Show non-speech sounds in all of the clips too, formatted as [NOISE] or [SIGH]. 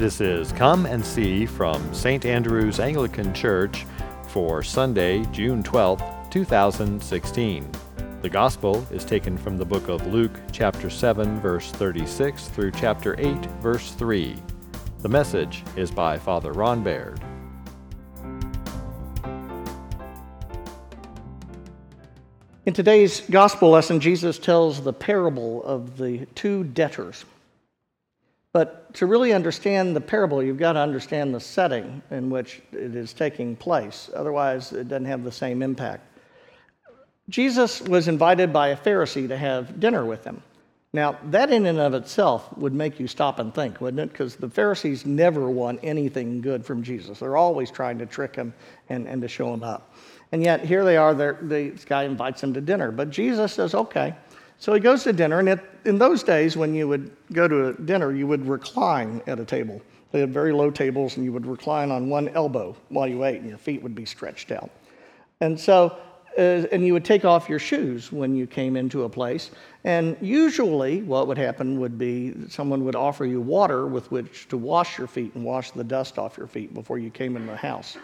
This is Come and See from St. Andrew's Anglican Church for Sunday, June 12, 2016. The Gospel is taken from the book of Luke, chapter 7, verse 36 through chapter 8, verse 3. The message is by Father Ron Baird. In today's gospel lesson, Jesus tells the parable of the two debtors. But to really understand the parable, you've got to understand the setting in which it is taking place. Otherwise, it doesn't have the same impact. Jesus was invited by a Pharisee to have dinner with him. Now, that in and of itself would make you stop and think, wouldn't it? Because the Pharisees never want anything good from Jesus. They're always trying to trick him and, and to show him up. And yet, here they are, this guy invites him to dinner. But Jesus says, okay. So he goes to dinner, and it, in those days, when you would go to dinner, you would recline at a table. They had very low tables, and you would recline on one elbow while you ate, and your feet would be stretched out. And so, uh, and you would take off your shoes when you came into a place. And usually, what would happen would be someone would offer you water with which to wash your feet and wash the dust off your feet before you came in the house.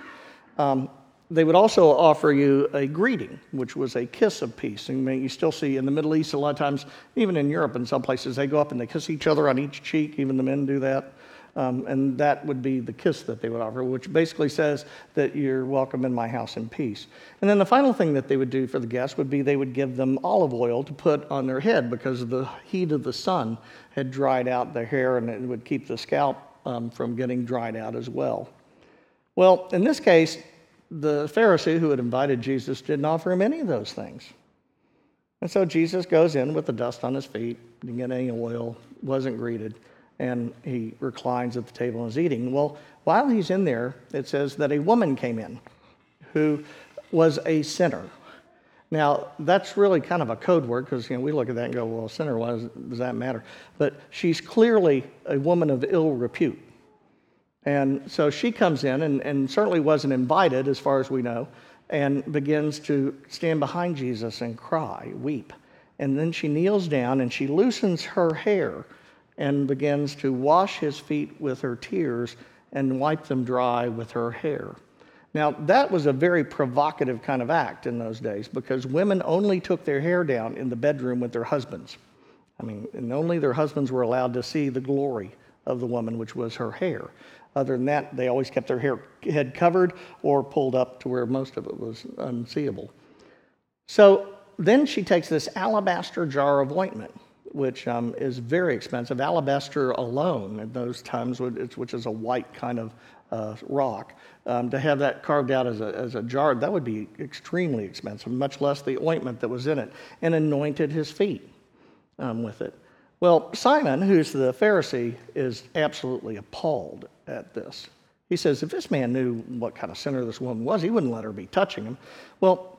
Um, they would also offer you a greeting, which was a kiss of peace. And you still see in the Middle East, a lot of times, even in Europe, in some places, they go up and they kiss each other on each cheek. Even the men do that. Um, and that would be the kiss that they would offer, which basically says that you're welcome in my house in peace. And then the final thing that they would do for the guests would be they would give them olive oil to put on their head because the heat of the sun had dried out their hair and it would keep the scalp um, from getting dried out as well. Well, in this case, the Pharisee who had invited Jesus didn't offer him any of those things. And so Jesus goes in with the dust on his feet, didn't get any oil, wasn't greeted, and he reclines at the table and is eating. Well, while he's in there, it says that a woman came in who was a sinner. Now, that's really kind of a code word because you know, we look at that and go, well, sinner, why does, does that matter? But she's clearly a woman of ill repute. And so she comes in and, and certainly wasn't invited, as far as we know, and begins to stand behind Jesus and cry, weep. And then she kneels down and she loosens her hair and begins to wash his feet with her tears and wipe them dry with her hair. Now, that was a very provocative kind of act in those days because women only took their hair down in the bedroom with their husbands. I mean, and only their husbands were allowed to see the glory of the woman, which was her hair. Other than that, they always kept their hair, head covered or pulled up to where most of it was unseeable. So then she takes this alabaster jar of ointment, which um, is very expensive. Alabaster alone, at those times, which is a white kind of uh, rock, um, to have that carved out as a, as a jar, that would be extremely expensive, much less the ointment that was in it, and anointed his feet um, with it. Well, Simon, who's the Pharisee, is absolutely appalled at this. He says, if this man knew what kind of sinner this woman was, he wouldn't let her be touching him. Well,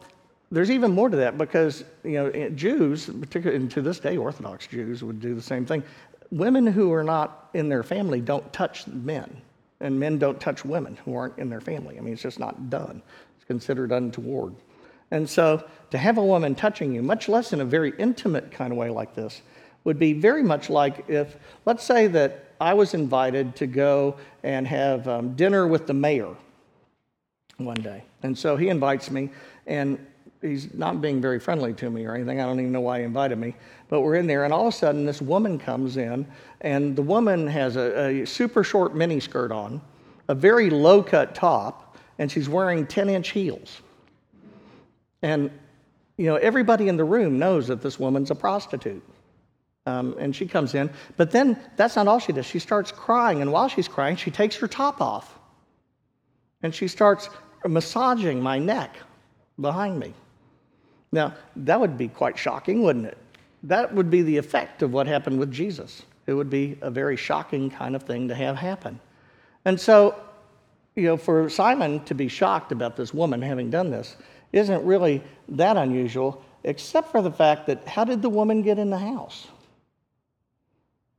there's even more to that because you know eh, Jews, particularly and to this day, Orthodox Jews would do the same thing. Women who are not in their family don't touch men, and men don't touch women who aren't in their family. I mean, it's just not done. It's considered untoward. And so, to have a woman touching you, much less in a very intimate kind of way like this, would be very much like if, let's say that I was invited to go and have um, dinner with the mayor one day. And so he invites me, and he's not being very friendly to me or anything. I don't even know why he invited me. But we're in there, and all of a sudden, this woman comes in, and the woman has a, a super short mini skirt on, a very low cut top, and she's wearing 10 inch heels. And, you know, everybody in the room knows that this woman's a prostitute. Um, and she comes in. But then that's not all she does. She starts crying, and while she's crying, she takes her top off. And she starts massaging my neck behind me. Now, that would be quite shocking, wouldn't it? That would be the effect of what happened with Jesus. It would be a very shocking kind of thing to have happen. And so, you know, for Simon to be shocked about this woman having done this isn't really that unusual, except for the fact that how did the woman get in the house?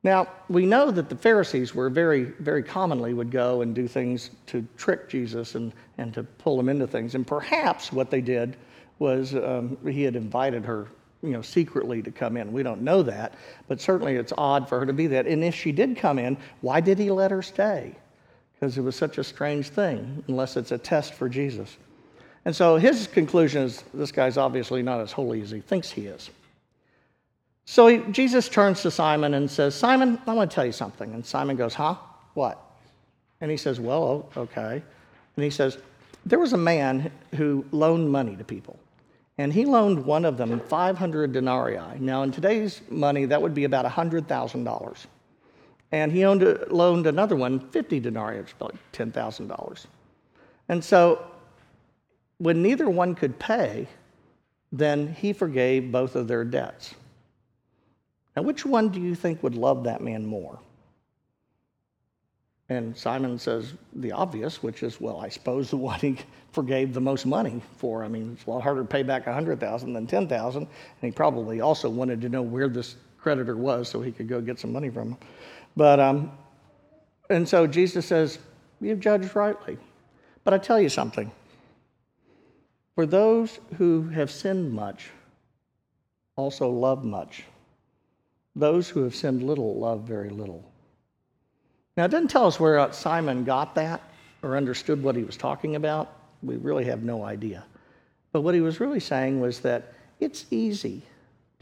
Now, we know that the Pharisees were very, very commonly would go and do things to trick Jesus and, and to pull him into things. And perhaps what they did was um, he had invited her you know, secretly to come in. We don't know that, but certainly it's odd for her to be that. And if she did come in, why did he let her stay? Because it was such a strange thing, unless it's a test for Jesus. And so his conclusion is this guy's obviously not as holy as he thinks he is. So Jesus turns to Simon and says, Simon, I want to tell you something. And Simon goes, Huh? What? And he says, Well, okay. And he says, There was a man who loaned money to people. And he loaned one of them 500 denarii. Now, in today's money, that would be about $100,000. And he owned, loaned another one 50 denarii, which is about $10,000. And so, when neither one could pay, then he forgave both of their debts. Now, which one do you think would love that man more? And Simon says the obvious, which is, well, I suppose [LAUGHS] the one he forgave the most money for. I mean, it's a lot harder to pay back 100000 than 10000 And he probably also wanted to know where this creditor was so he could go get some money from him. But, um, and so Jesus says, You've judged rightly. But I tell you something. For those who have sinned much also love much. Those who have sinned little love very little. Now, it doesn't tell us where Simon got that or understood what he was talking about. We really have no idea. But what he was really saying was that it's easy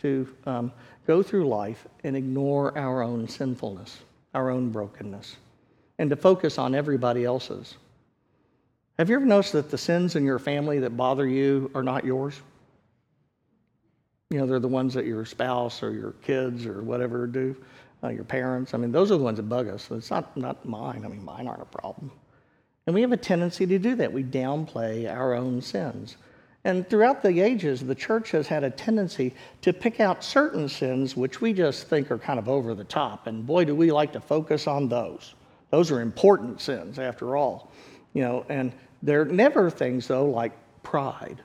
to um, go through life and ignore our own sinfulness, our own brokenness, and to focus on everybody else's. Have you ever noticed that the sins in your family that bother you are not yours? You know, they're the ones that your spouse or your kids or whatever do uh, your parents. I mean, those are the ones that bug us. It's not, not mine. I mean, mine aren't a problem. And we have a tendency to do that. We downplay our own sins. And throughout the ages, the church has had a tendency to pick out certain sins which we just think are kind of over the top. And boy, do we like to focus on those. Those are important sins, after all. You know, and they're never things, though, like pride